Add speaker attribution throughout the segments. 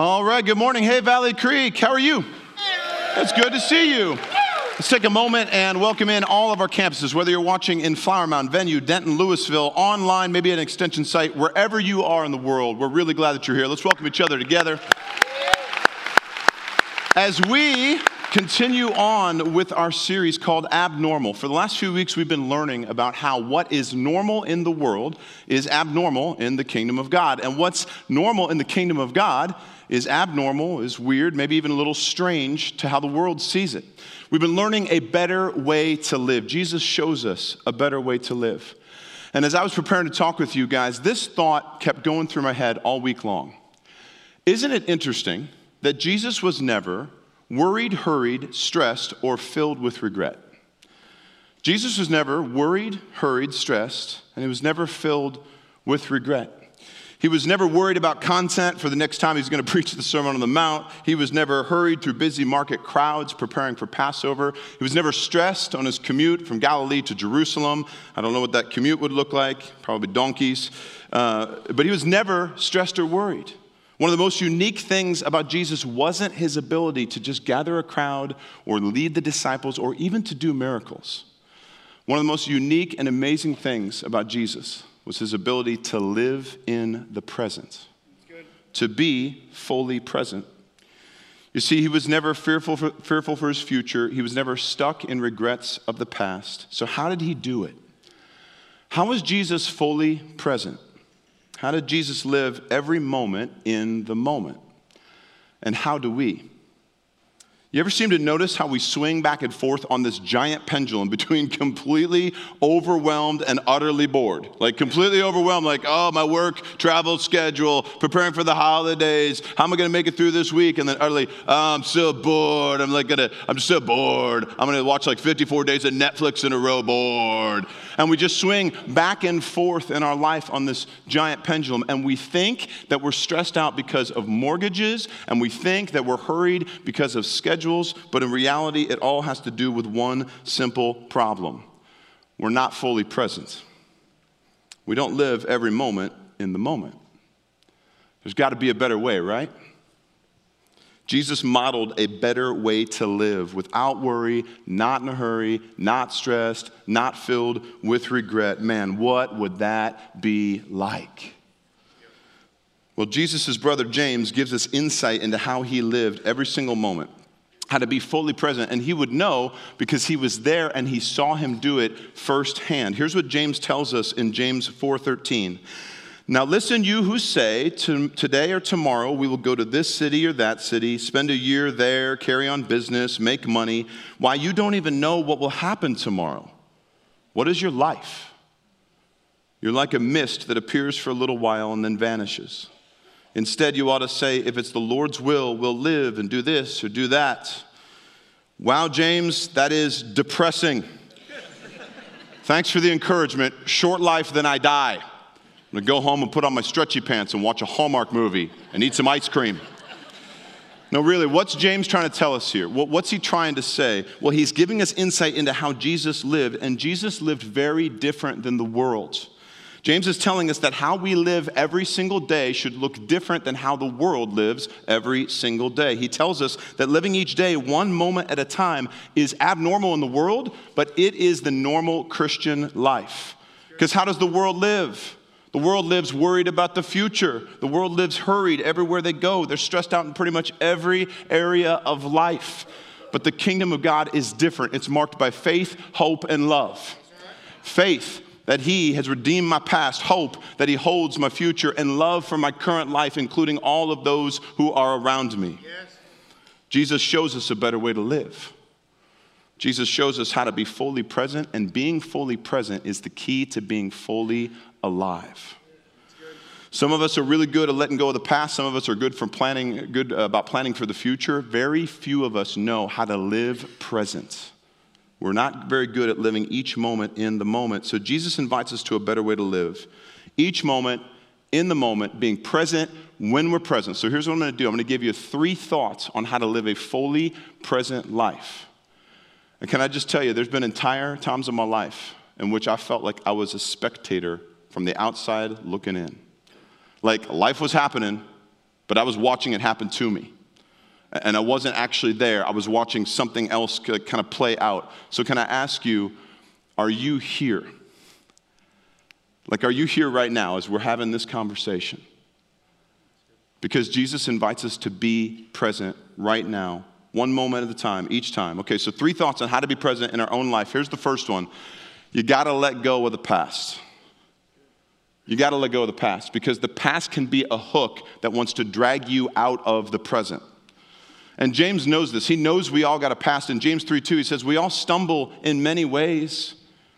Speaker 1: All right, good morning. Hey, Valley Creek, how are you? It's good to see you. Let's take a moment and welcome in all of our campuses, whether you're watching in Flower Mound, Venue, Denton, Lewisville, online, maybe at an extension site, wherever you are in the world. We're really glad that you're here. Let's welcome each other together. As we continue on with our series called Abnormal, for the last few weeks we've been learning about how what is normal in the world is abnormal in the kingdom of God. And what's normal in the kingdom of God is abnormal, is weird, maybe even a little strange to how the world sees it. We've been learning a better way to live. Jesus shows us a better way to live. And as I was preparing to talk with you guys, this thought kept going through my head all week long. Isn't it interesting that Jesus was never worried, hurried, stressed, or filled with regret? Jesus was never worried, hurried, stressed, and he was never filled with regret. He was never worried about content for the next time he's going to preach the Sermon on the Mount. He was never hurried through busy market crowds preparing for Passover. He was never stressed on his commute from Galilee to Jerusalem. I don't know what that commute would look like, probably donkeys. Uh, but he was never stressed or worried. One of the most unique things about Jesus wasn't his ability to just gather a crowd or lead the disciples or even to do miracles. One of the most unique and amazing things about Jesus was his ability to live in the present, to be fully present. You see, he was never fearful for, fearful for his future. He was never stuck in regrets of the past. So, how did he do it? How was Jesus fully present? How did Jesus live every moment in the moment? And how do we? You ever seem to notice how we swing back and forth on this giant pendulum between completely overwhelmed and utterly bored? Like, completely overwhelmed, like, oh, my work, travel schedule, preparing for the holidays, how am I gonna make it through this week? And then utterly, oh, I'm so bored. I'm like, gonna, I'm so bored. I'm gonna watch like 54 days of Netflix in a row, bored. And we just swing back and forth in our life on this giant pendulum. And we think that we're stressed out because of mortgages, and we think that we're hurried because of schedules but in reality, it all has to do with one simple problem we're not fully present. We don't live every moment in the moment. There's got to be a better way, right? Jesus modeled a better way to live without worry, not in a hurry, not stressed, not filled with regret. Man, what would that be like? Well, Jesus' brother James gives us insight into how he lived every single moment how to be fully present and he would know because he was there and he saw him do it firsthand here's what james tells us in james 4.13 now listen you who say to, today or tomorrow we will go to this city or that city spend a year there carry on business make money why you don't even know what will happen tomorrow what is your life you're like a mist that appears for a little while and then vanishes Instead, you ought to say, if it's the Lord's will, we'll live and do this or do that. Wow, James, that is depressing. Thanks for the encouragement. Short life, then I die. I'm gonna go home and put on my stretchy pants and watch a Hallmark movie and eat some ice cream. No, really, what's James trying to tell us here? What's he trying to say? Well, he's giving us insight into how Jesus lived, and Jesus lived very different than the world. James is telling us that how we live every single day should look different than how the world lives every single day. He tells us that living each day one moment at a time is abnormal in the world, but it is the normal Christian life. Because how does the world live? The world lives worried about the future. The world lives hurried everywhere they go. They're stressed out in pretty much every area of life. But the kingdom of God is different. It's marked by faith, hope, and love. Faith that He has redeemed my past, hope that He holds my future, and love for my current life, including all of those who are around me. Jesus shows us a better way to live. Jesus shows us how to be fully present, and being fully present is the key to being fully alive. Some of us are really good at letting go of the past. Some of us are good for planning, good uh, about planning for the future. Very few of us know how to live present. We're not very good at living each moment in the moment. So Jesus invites us to a better way to live. Each moment in the moment, being present when we're present. So here's what I'm going to do I'm going to give you three thoughts on how to live a fully present life. And can I just tell you, there's been entire times of my life in which I felt like I was a spectator from the outside looking in. Like life was happening, but I was watching it happen to me. And I wasn't actually there. I was watching something else kind of play out. So, can I ask you, are you here? Like, are you here right now as we're having this conversation? Because Jesus invites us to be present right now, one moment at a time, each time. Okay, so three thoughts on how to be present in our own life. Here's the first one you gotta let go of the past. You gotta let go of the past because the past can be a hook that wants to drag you out of the present. And James knows this. He knows we all got a past. In James 3 2, he says, We all stumble in many ways.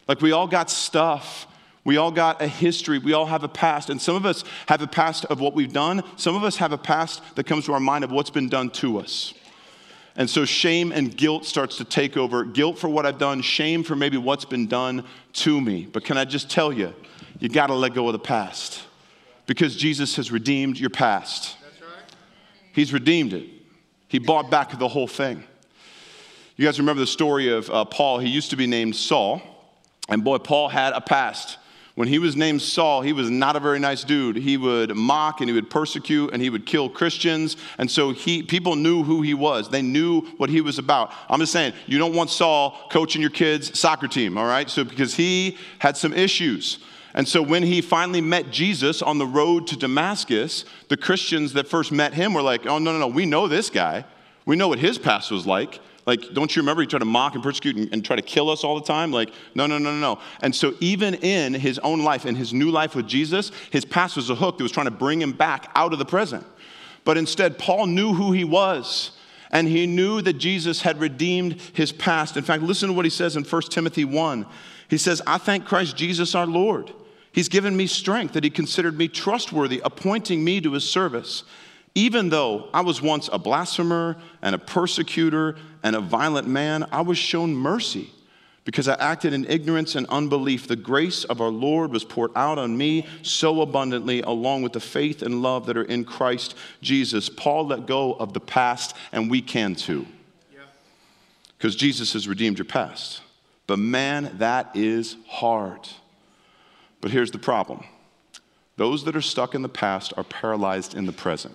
Speaker 1: Like we all got stuff. We all got a history. We all have a past. And some of us have a past of what we've done. Some of us have a past that comes to our mind of what's been done to us. And so shame and guilt starts to take over. Guilt for what I've done, shame for maybe what's been done to me. But can I just tell you, you got to let go of the past because Jesus has redeemed your past. He's redeemed it. He bought back the whole thing. You guys remember the story of uh, Paul? He used to be named Saul. And boy, Paul had a past. When he was named Saul, he was not a very nice dude. He would mock and he would persecute and he would kill Christians. And so he, people knew who he was. They knew what he was about. I'm just saying, you don't want Saul coaching your kids' soccer team, all right? So because he had some issues. And so when he finally met Jesus on the road to Damascus, the Christians that first met him were like, oh, no, no, no, we know this guy. We know what his past was like. Like, don't you remember he tried to mock and persecute and, and, try to kill us all the time? Like, no, no, no, no, no. And so, even in his own life, in his new life with Jesus, his past was a hook that was trying to bring him back out of the present. But instead, Paul knew who he was, and he knew that Jesus had redeemed his past. In fact, listen to what he says in 1 Timothy 1. He says, I thank Christ Jesus our Lord. He's given me strength that he considered me trustworthy, appointing me to his service. Even though I was once a blasphemer and a persecutor and a violent man, I was shown mercy because I acted in ignorance and unbelief. The grace of our Lord was poured out on me so abundantly, along with the faith and love that are in Christ Jesus. Paul let go of the past, and we can too. Because Jesus has redeemed your past. But man, that is hard. But here's the problem those that are stuck in the past are paralyzed in the present.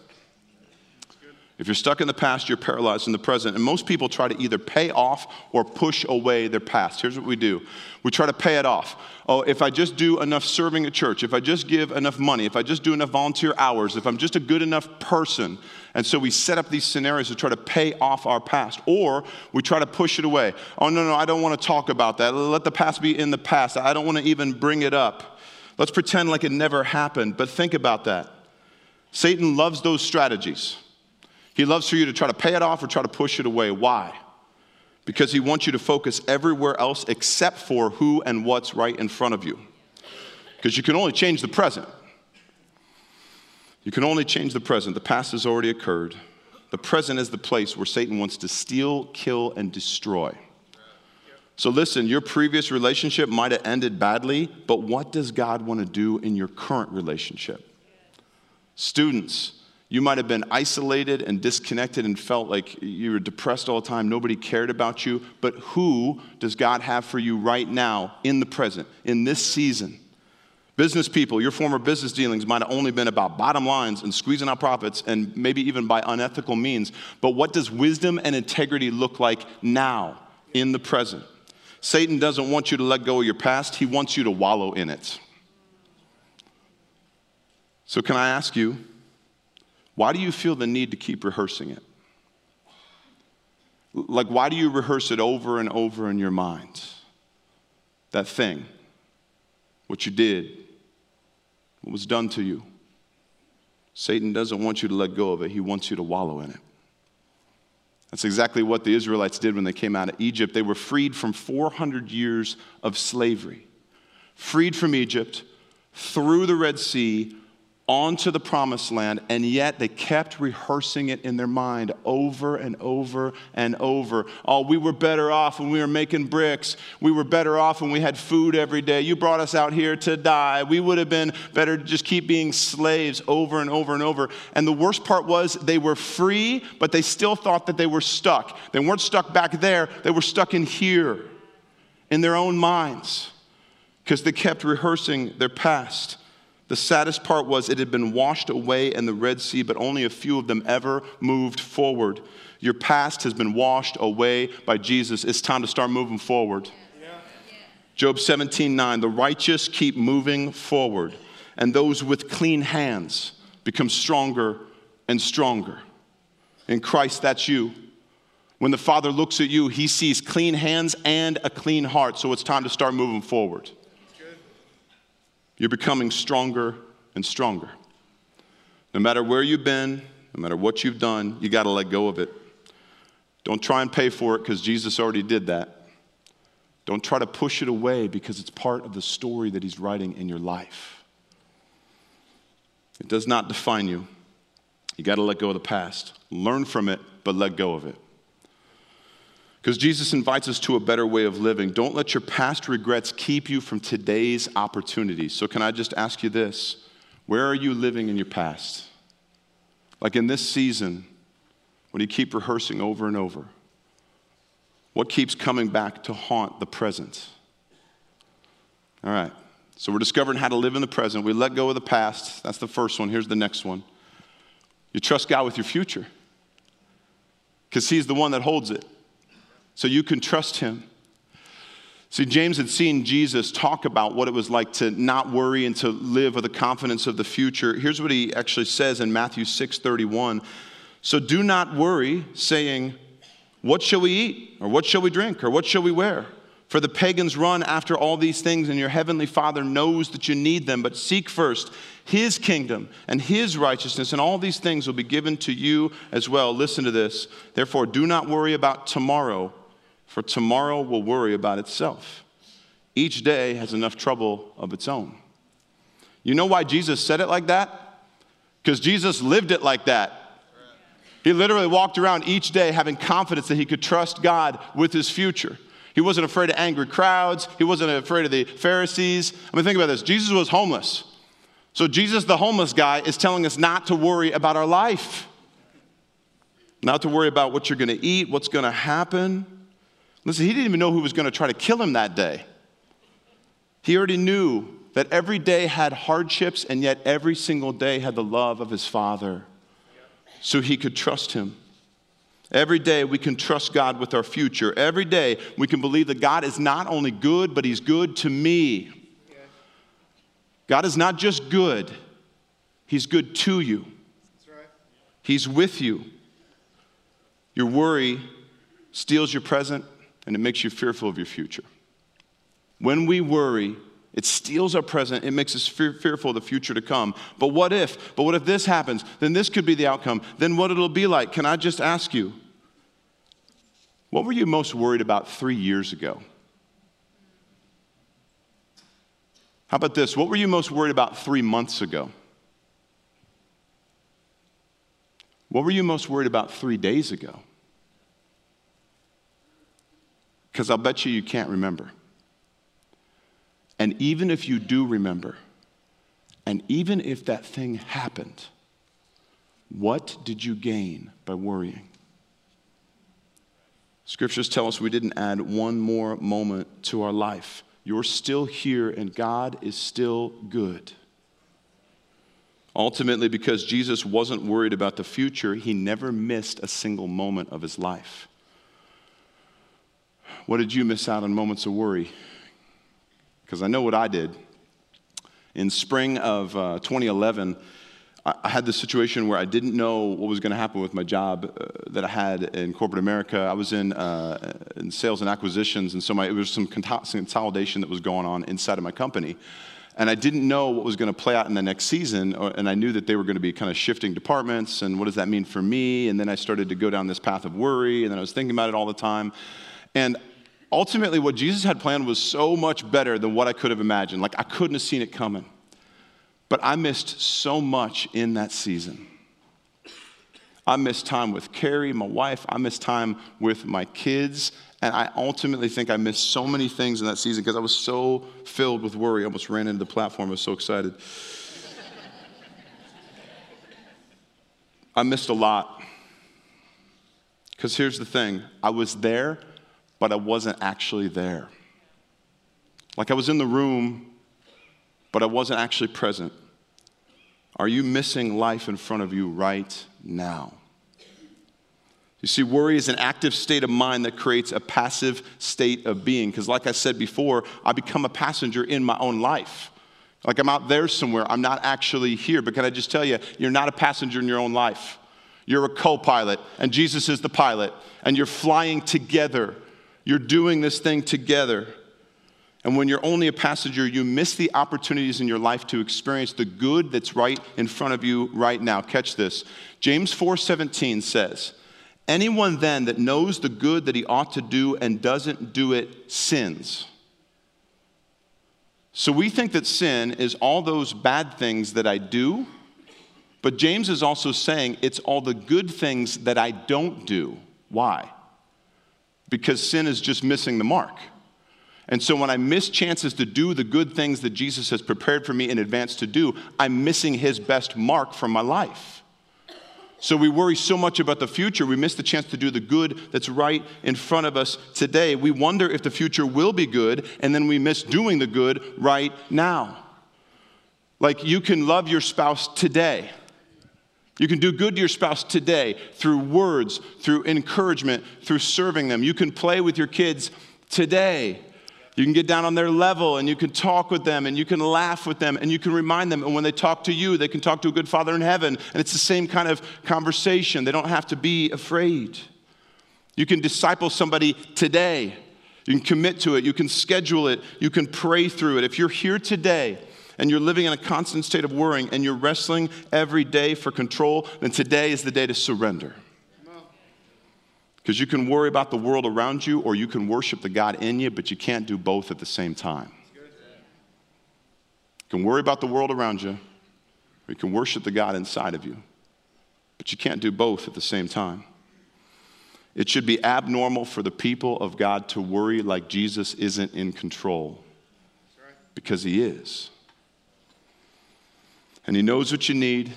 Speaker 1: If you're stuck in the past, you're paralyzed in the present. And most people try to either pay off or push away their past. Here's what we do we try to pay it off. Oh, if I just do enough serving at church, if I just give enough money, if I just do enough volunteer hours, if I'm just a good enough person. And so we set up these scenarios to try to pay off our past. Or we try to push it away. Oh, no, no, I don't want to talk about that. Let the past be in the past. I don't want to even bring it up. Let's pretend like it never happened. But think about that. Satan loves those strategies. He loves for you to try to pay it off or try to push it away. Why? Because he wants you to focus everywhere else except for who and what's right in front of you. Because you can only change the present. You can only change the present. The past has already occurred. The present is the place where Satan wants to steal, kill, and destroy. So, listen, your previous relationship might have ended badly, but what does God want to do in your current relationship? Students, you might have been isolated and disconnected and felt like you were depressed all the time. Nobody cared about you. But who does God have for you right now, in the present, in this season? Business people, your former business dealings might have only been about bottom lines and squeezing out profits and maybe even by unethical means. But what does wisdom and integrity look like now, in the present? Satan doesn't want you to let go of your past, he wants you to wallow in it. So, can I ask you, why do you feel the need to keep rehearsing it? Like, why do you rehearse it over and over in your mind? That thing, what you did, what was done to you. Satan doesn't want you to let go of it, he wants you to wallow in it. That's exactly what the Israelites did when they came out of Egypt. They were freed from 400 years of slavery, freed from Egypt, through the Red Sea, onto the promised land, and yet they kept rehearsing it in their mind over and over and over. Oh, we were better off when we were making bricks. We were better off when we had food every day. You brought us out here to die. We would have been better to just keep being slaves over and over and over. And the worst part was they were free, but they still thought that they were stuck. They weren't stuck back there, they were stuck in here, in their own minds, because they kept rehearsing their past. The saddest part was it had been washed away in the Red Sea, but only a few of them ever moved forward. Your past has been washed away by Jesus. It's time to start moving forward. Job 17 9, the righteous keep moving forward, and those with clean hands become stronger and stronger. In Christ, that's you. When the Father looks at you, he sees clean hands and a clean heart, so it's time to start moving forward. You're becoming stronger and stronger. No matter where you've been, no matter what you've done, you got to let go of it. Don't try and pay for it because Jesus already did that. Don't try to push it away because it's part of the story that He's writing in your life. It does not define you. You got to let go of the past. Learn from it, but let go of it. Because Jesus invites us to a better way of living. Don't let your past regrets keep you from today's opportunities. So, can I just ask you this? Where are you living in your past? Like in this season, when you keep rehearsing over and over, what keeps coming back to haunt the present? All right, so we're discovering how to live in the present. We let go of the past. That's the first one. Here's the next one. You trust God with your future because He's the one that holds it so you can trust him. See, James had seen Jesus talk about what it was like to not worry and to live with the confidence of the future. Here's what he actually says in Matthew 6 31. So do not worry, saying, What shall we eat? Or what shall we drink? Or what shall we wear? For the pagans run after all these things, and your heavenly Father knows that you need them. But seek first his kingdom and his righteousness, and all these things will be given to you as well. Listen to this. Therefore, do not worry about tomorrow for tomorrow will worry about itself. Each day has enough trouble of its own. You know why Jesus said it like that? Because Jesus lived it like that. He literally walked around each day having confidence that he could trust God with his future. He wasn't afraid of angry crowds. He wasn't afraid of the Pharisees. I mean, think about this Jesus was homeless. So, Jesus, the homeless guy, is telling us not to worry about our life, not to worry about what you're going to eat, what's going to happen. Listen, he didn't even know who was going to try to kill him that day. He already knew that every day had hardships, and yet every single day had the love of his Father. So he could trust him. Every day we can trust God with our future. Every day we can believe that God is not only good, but he's good to me. God is not just good, he's good to you. He's with you. Your worry steals your present, and it makes you fearful of your future. When we worry, it steals our present. It makes us fear, fearful of the future to come. But what if? But what if this happens? Then this could be the outcome. Then what it'll be like? Can I just ask you? What were you most worried about three years ago? How about this? What were you most worried about three months ago? What were you most worried about three days ago? Because I'll bet you you can't remember. And even if you do remember, and even if that thing happened, what did you gain by worrying? Scriptures tell us we didn't add one more moment to our life. You're still here, and God is still good. Ultimately, because Jesus wasn't worried about the future, he never missed a single moment of his life. What did you miss out on moments of worry? Because I know what I did. In spring of uh, 2011, I had this situation where I didn't know what was going to happen with my job uh, that I had in corporate America. I was in, uh, in sales and acquisitions, and so my, it was some consolidation that was going on inside of my company. And I didn't know what was going to play out in the next season, or, and I knew that they were going to be kind of shifting departments, and what does that mean for me? And then I started to go down this path of worry, and then I was thinking about it all the time. And ultimately, what Jesus had planned was so much better than what I could have imagined. Like, I couldn't have seen it coming. But I missed so much in that season. I missed time with Carrie, my wife. I missed time with my kids. And I ultimately think I missed so many things in that season because I was so filled with worry. I almost ran into the platform. I was so excited. I missed a lot. Because here's the thing I was there, but I wasn't actually there. Like I was in the room, but I wasn't actually present. Are you missing life in front of you right now? You see, worry is an active state of mind that creates a passive state of being. Because, like I said before, I become a passenger in my own life. Like I'm out there somewhere, I'm not actually here. But can I just tell you, you're not a passenger in your own life. You're a co pilot, and Jesus is the pilot, and you're flying together. You're doing this thing together. And when you're only a passenger, you miss the opportunities in your life to experience the good that's right in front of you right now. Catch this. James 4:17 says, "Anyone then that knows the good that he ought to do and doesn't do it sins." So we think that sin is all those bad things that I do, but James is also saying it's all the good things that I don't do. Why? Because sin is just missing the mark. And so when I miss chances to do the good things that Jesus has prepared for me in advance to do, I'm missing his best mark for my life. So we worry so much about the future, we miss the chance to do the good that's right in front of us today. We wonder if the future will be good, and then we miss doing the good right now. Like you can love your spouse today. You can do good to your spouse today through words, through encouragement, through serving them. You can play with your kids today. You can get down on their level and you can talk with them and you can laugh with them and you can remind them. And when they talk to you, they can talk to a good father in heaven. And it's the same kind of conversation. They don't have to be afraid. You can disciple somebody today. You can commit to it. You can schedule it. You can pray through it. If you're here today and you're living in a constant state of worrying and you're wrestling every day for control, then today is the day to surrender. Because you can worry about the world around you or you can worship the God in you, but you can't do both at the same time. You can worry about the world around you or you can worship the God inside of you, but you can't do both at the same time. It should be abnormal for the people of God to worry like Jesus isn't in control because he is. And he knows what you need,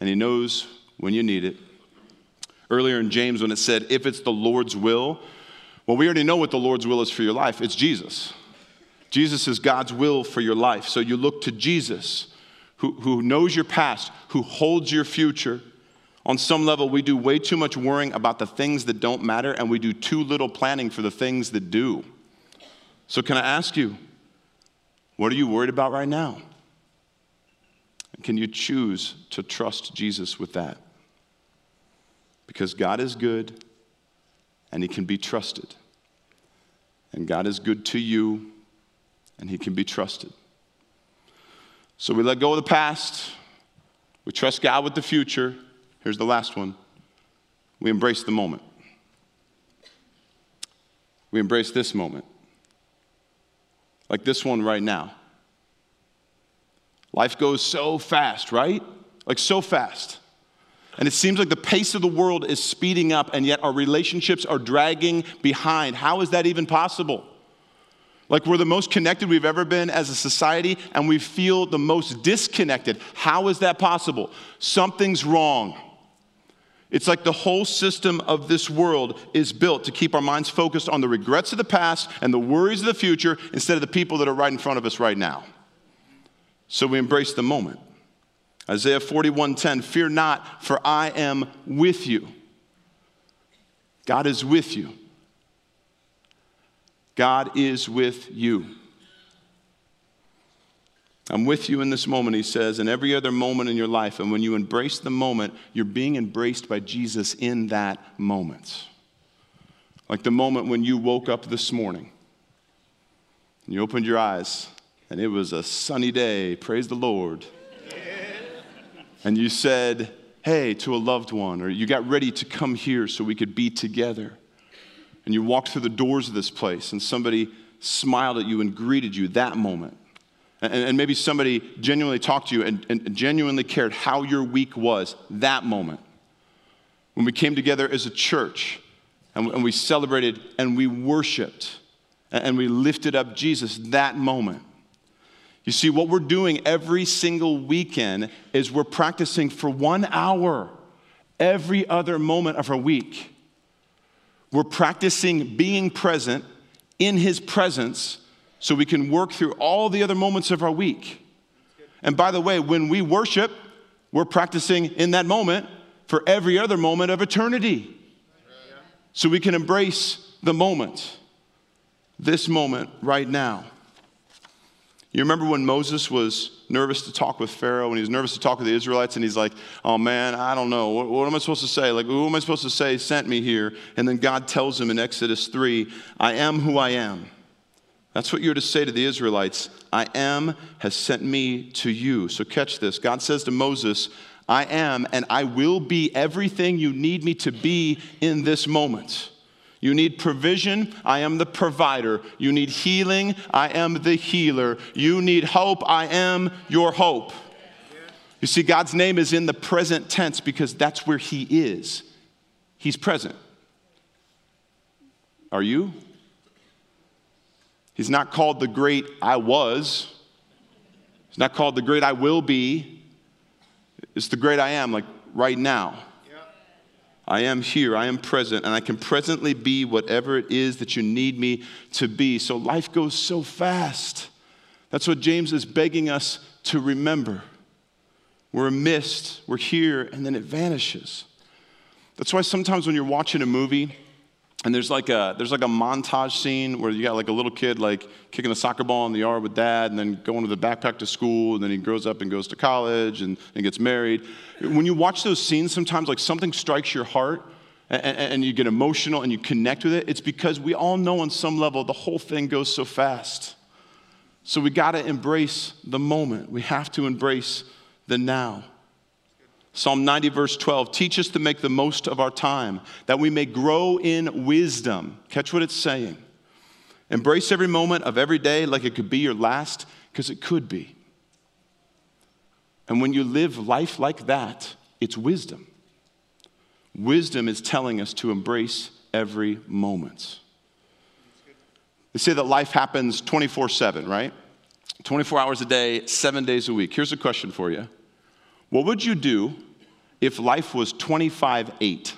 Speaker 1: and he knows when you need it earlier in James when it said, if it's the Lord's will. Well, we already know what the Lord's will is for your life it's Jesus. Jesus is God's will for your life. So you look to Jesus, who, who knows your past, who holds your future. On some level, we do way too much worrying about the things that don't matter, and we do too little planning for the things that do. So, can I ask you, what are you worried about right now? Can you choose to trust Jesus with that? Because God is good and He can be trusted. And God is good to you and He can be trusted. So we let go of the past, we trust God with the future. Here's the last one we embrace the moment. We embrace this moment. Like this one right now. Life goes so fast, right? Like so fast. And it seems like the pace of the world is speeding up, and yet our relationships are dragging behind. How is that even possible? Like we're the most connected we've ever been as a society, and we feel the most disconnected. How is that possible? Something's wrong. It's like the whole system of this world is built to keep our minds focused on the regrets of the past and the worries of the future instead of the people that are right in front of us right now. So we embrace the moment. Isaiah 41:10, fear not, for I am with you. God is with you. God is with you. I'm with you in this moment, he says, and every other moment in your life. And when you embrace the moment, you're being embraced by Jesus in that moment. Like the moment when you woke up this morning and you opened your eyes and it was a sunny day. Praise the Lord and you said, hey, to a loved one, or you got ready to come here so we could be together, and you walked through the doors of this place, and somebody smiled at you and greeted you that moment. And, and maybe somebody genuinely talked to you and, and genuinely cared how your week was that moment. When we came together as a church and, and we celebrated and we worshiped and we lifted up Jesus that moment. You see, what we're doing every single weekend is we're practicing for one hour every other moment of our week. We're practicing being present in His presence so we can work through all the other moments of our week. And by the way, when we worship, we're practicing in that moment for every other moment of eternity. So we can embrace the moment, this moment right now. You remember when Moses was nervous to talk with Pharaoh and he was nervous to talk with the Israelites and he's like, oh man, I don't know. What, what, am I supposed to say? Like, who am I supposed to say sent me here? And then God tells him in Exodus 3, I am who I am. That's what you're to say to the Israelites. I am has sent me to you. So catch this. God says to Moses, I am and I will be everything you need me to be in this moment. You need provision, I am the provider. You need healing, I am the healer. You need hope, I am your hope. You see, God's name is in the present tense because that's where He is. He's present. Are you? He's not called the great I was. He's not called the great I will be. It's the great I am, like right now. I am here, I am present, and I can presently be whatever it is that you need me to be. So life goes so fast. That's what James is begging us to remember. We're a mist, we're here, and then it vanishes. That's why sometimes when you're watching a movie, and there's like a there's like a montage scene where you got like a little kid like kicking a soccer ball in the yard with dad and then going with a backpack to school and then he grows up and goes to college and, and gets married. When you watch those scenes sometimes like something strikes your heart and, and you get emotional and you connect with it it's because we all know on some level the whole thing goes so fast. So we got to embrace the moment. We have to embrace the now Psalm 90, verse 12 teach us to make the most of our time, that we may grow in wisdom. Catch what it's saying. Embrace every moment of every day like it could be your last, because it could be. And when you live life like that, it's wisdom. Wisdom is telling us to embrace every moment. They say that life happens 24 7, right? 24 hours a day, seven days a week. Here's a question for you What would you do if life was 25 8?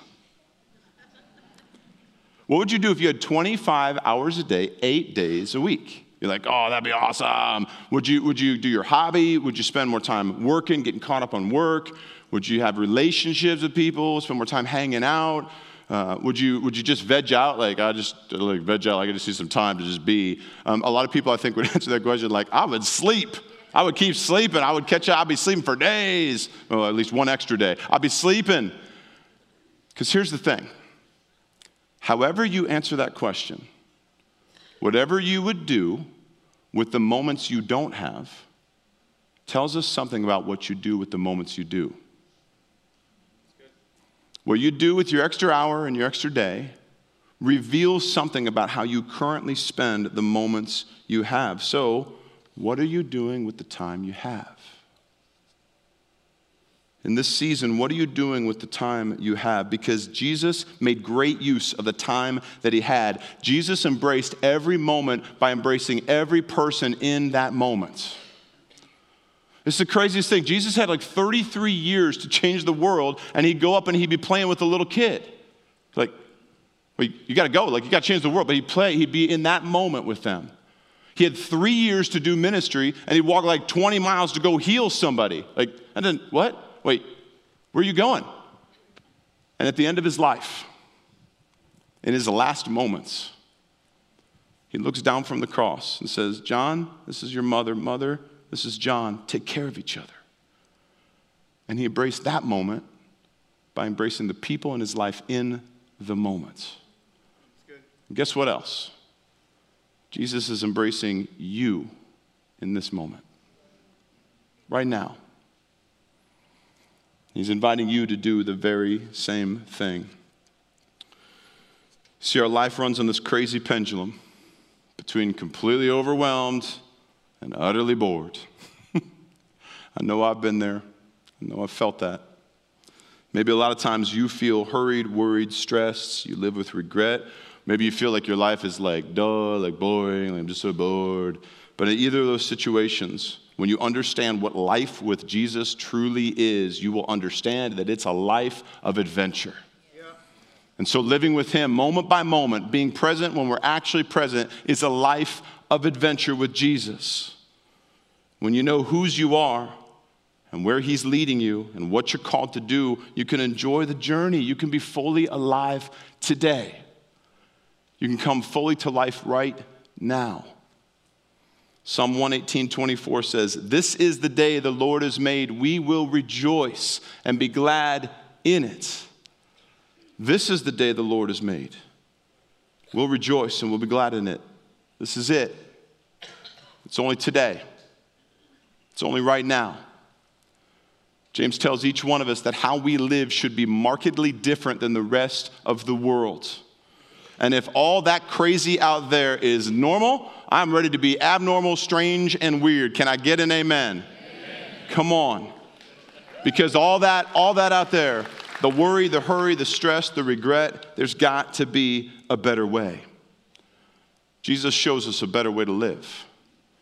Speaker 1: What would you do if you had 25 hours a day, eight days a week? You're like, oh, that'd be awesome. Would you, would you do your hobby? Would you spend more time working, getting caught up on work? Would you have relationships with people, spend more time hanging out? Uh, would, you, would you just veg out? Like, I just, like, veg out, like, I just need some time to just be. Um, a lot of people, I think, would answer that question like, I would sleep. I would keep sleeping. I would catch up. I'd be sleeping for days. Well, at least one extra day. I'd be sleeping. Because here's the thing however you answer that question, whatever you would do with the moments you don't have tells us something about what you do with the moments you do. What you do with your extra hour and your extra day reveals something about how you currently spend the moments you have. So, what are you doing with the time you have? In this season, what are you doing with the time you have? Because Jesus made great use of the time that he had. Jesus embraced every moment by embracing every person in that moment. It's the craziest thing. Jesus had like 33 years to change the world, and he'd go up and he'd be playing with a little kid. Like, well, you got to go. Like, you got to change the world. But he'd play, he'd be in that moment with them. He had three years to do ministry, and he'd walk like 20 miles to go heal somebody. Like, and then, what? Wait, where are you going? And at the end of his life, in his last moments, he looks down from the cross and says, John, this is your mother. Mother, this is John. Take care of each other. And he embraced that moment by embracing the people in his life in the moment. Guess what else? Jesus is embracing you in this moment, right now. He's inviting you to do the very same thing. See, our life runs on this crazy pendulum between completely overwhelmed and utterly bored. I know I've been there. I know I've felt that. Maybe a lot of times you feel hurried, worried, stressed. You live with regret Maybe you feel like your life is like dull, like boring, like I'm just so bored. But in either of those situations, when you understand what life with Jesus truly is, you will understand that it's a life of adventure. And so, living with Him moment by moment, being present when we're actually present, is a life of adventure with Jesus. When you know whose you are and where He's leading you and what you're called to do, you can enjoy the journey. You can be fully alive today. You can come fully to life right now. Psalm 118, 24 says, This is the day the Lord has made. We will rejoice and be glad in it. This is the day the Lord has made. We'll rejoice and we'll be glad in it. This is it. It's only today, it's only right now. James tells each one of us that how we live should be markedly different than the rest of the world. And if all that crazy out there is normal, I'm ready to be abnormal, strange, and weird. Can I get an amen? amen? Come on. Because all that, all that out there, the worry, the hurry, the stress, the regret, there's got to be a better way. Jesus shows us a better way to live.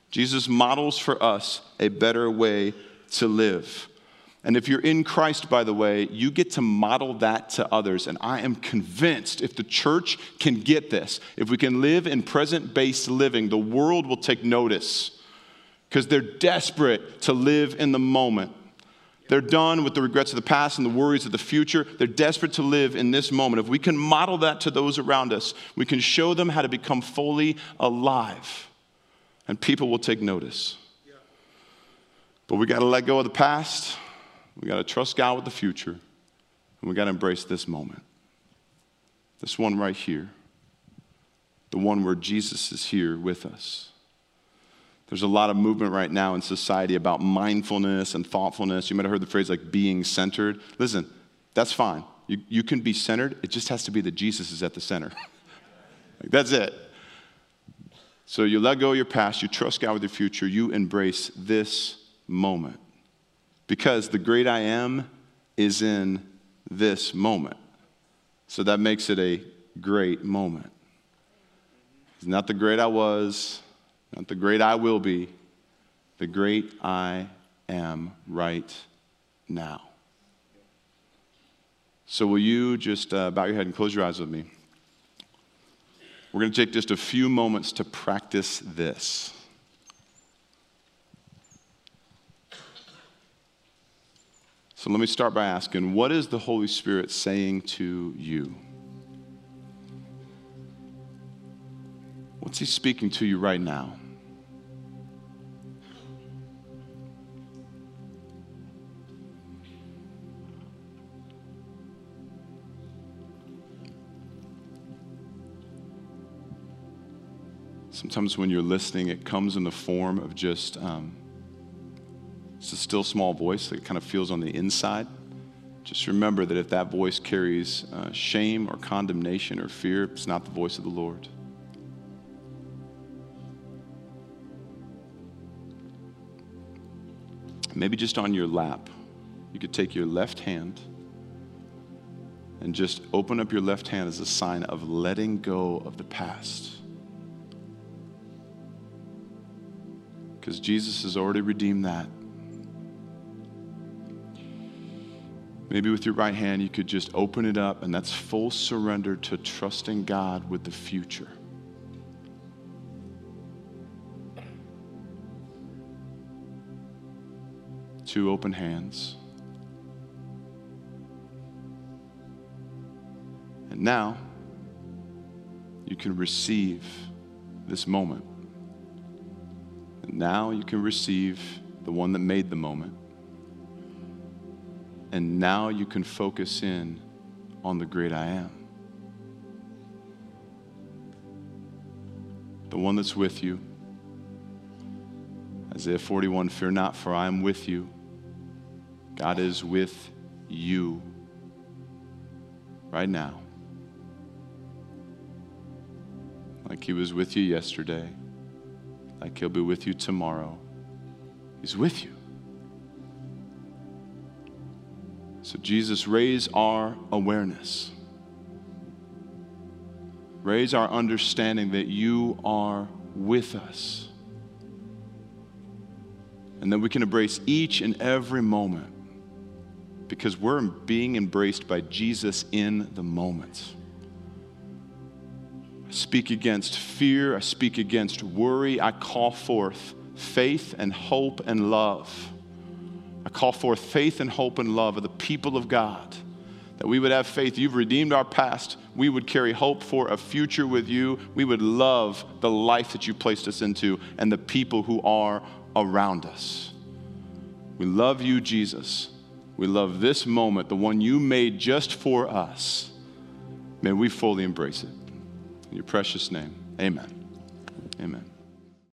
Speaker 1: Jesus models for us a better way to live. And if you're in Christ, by the way, you get to model that to others. And I am convinced if the church can get this, if we can live in present based living, the world will take notice because they're desperate to live in the moment. They're done with the regrets of the past and the worries of the future. They're desperate to live in this moment. If we can model that to those around us, we can show them how to become fully alive, and people will take notice. But we got to let go of the past. We got to trust God with the future, and we got to embrace this moment. This one right here, the one where Jesus is here with us. There's a lot of movement right now in society about mindfulness and thoughtfulness. You might have heard the phrase like being centered. Listen, that's fine. You, you can be centered, it just has to be that Jesus is at the center. like, that's it. So you let go of your past, you trust God with your future, you embrace this moment because the great I am is in this moment. So that makes it a great moment. It's not the great I was, not the great I will be, the great I am right now. So, will you just uh, bow your head and close your eyes with me? We're going to take just a few moments to practice this. So let me start by asking what is the Holy Spirit saying to you? What's He speaking to you right now? Sometimes when you're listening, it comes in the form of just. Um, it's a still small voice that kind of feels on the inside. Just remember that if that voice carries uh, shame or condemnation or fear, it's not the voice of the Lord. Maybe just on your lap, you could take your left hand and just open up your left hand as a sign of letting go of the past. Because Jesus has already redeemed that. Maybe with your right hand, you could just open it up, and that's full surrender to trusting God with the future. Two open hands. And now, you can receive this moment. And now you can receive the one that made the moment. And now you can focus in on the great I am. The one that's with you. Isaiah 41 Fear not, for I am with you. God is with you right now. Like he was with you yesterday, like he'll be with you tomorrow. He's with you. So, Jesus, raise our awareness. Raise our understanding that you are with us. And that we can embrace each and every moment because we're being embraced by Jesus in the moment. I speak against fear, I speak against worry, I call forth faith and hope and love. I call forth faith and hope and love of the people of God. That we would have faith. You've redeemed our past. We would carry hope for a future with you. We would love the life that you placed us into and the people who are around us. We love you, Jesus. We love this moment, the one you made just for us. May we fully embrace it. In your precious name, amen. Amen.